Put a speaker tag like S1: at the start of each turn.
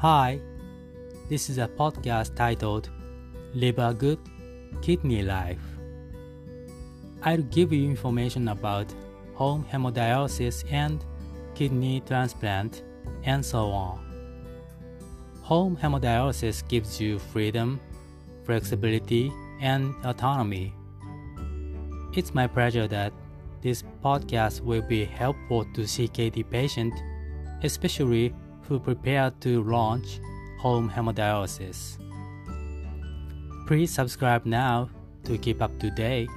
S1: Hi, this is a podcast titled Live a Good Kidney Life. I'll give you information about home hemodialysis and kidney transplant and so on. Home hemodialysis gives you freedom, flexibility, and autonomy. It's my pleasure that this podcast will be helpful to CKD patients, especially who prepare to launch home hemodialysis. Please subscribe now to keep up to date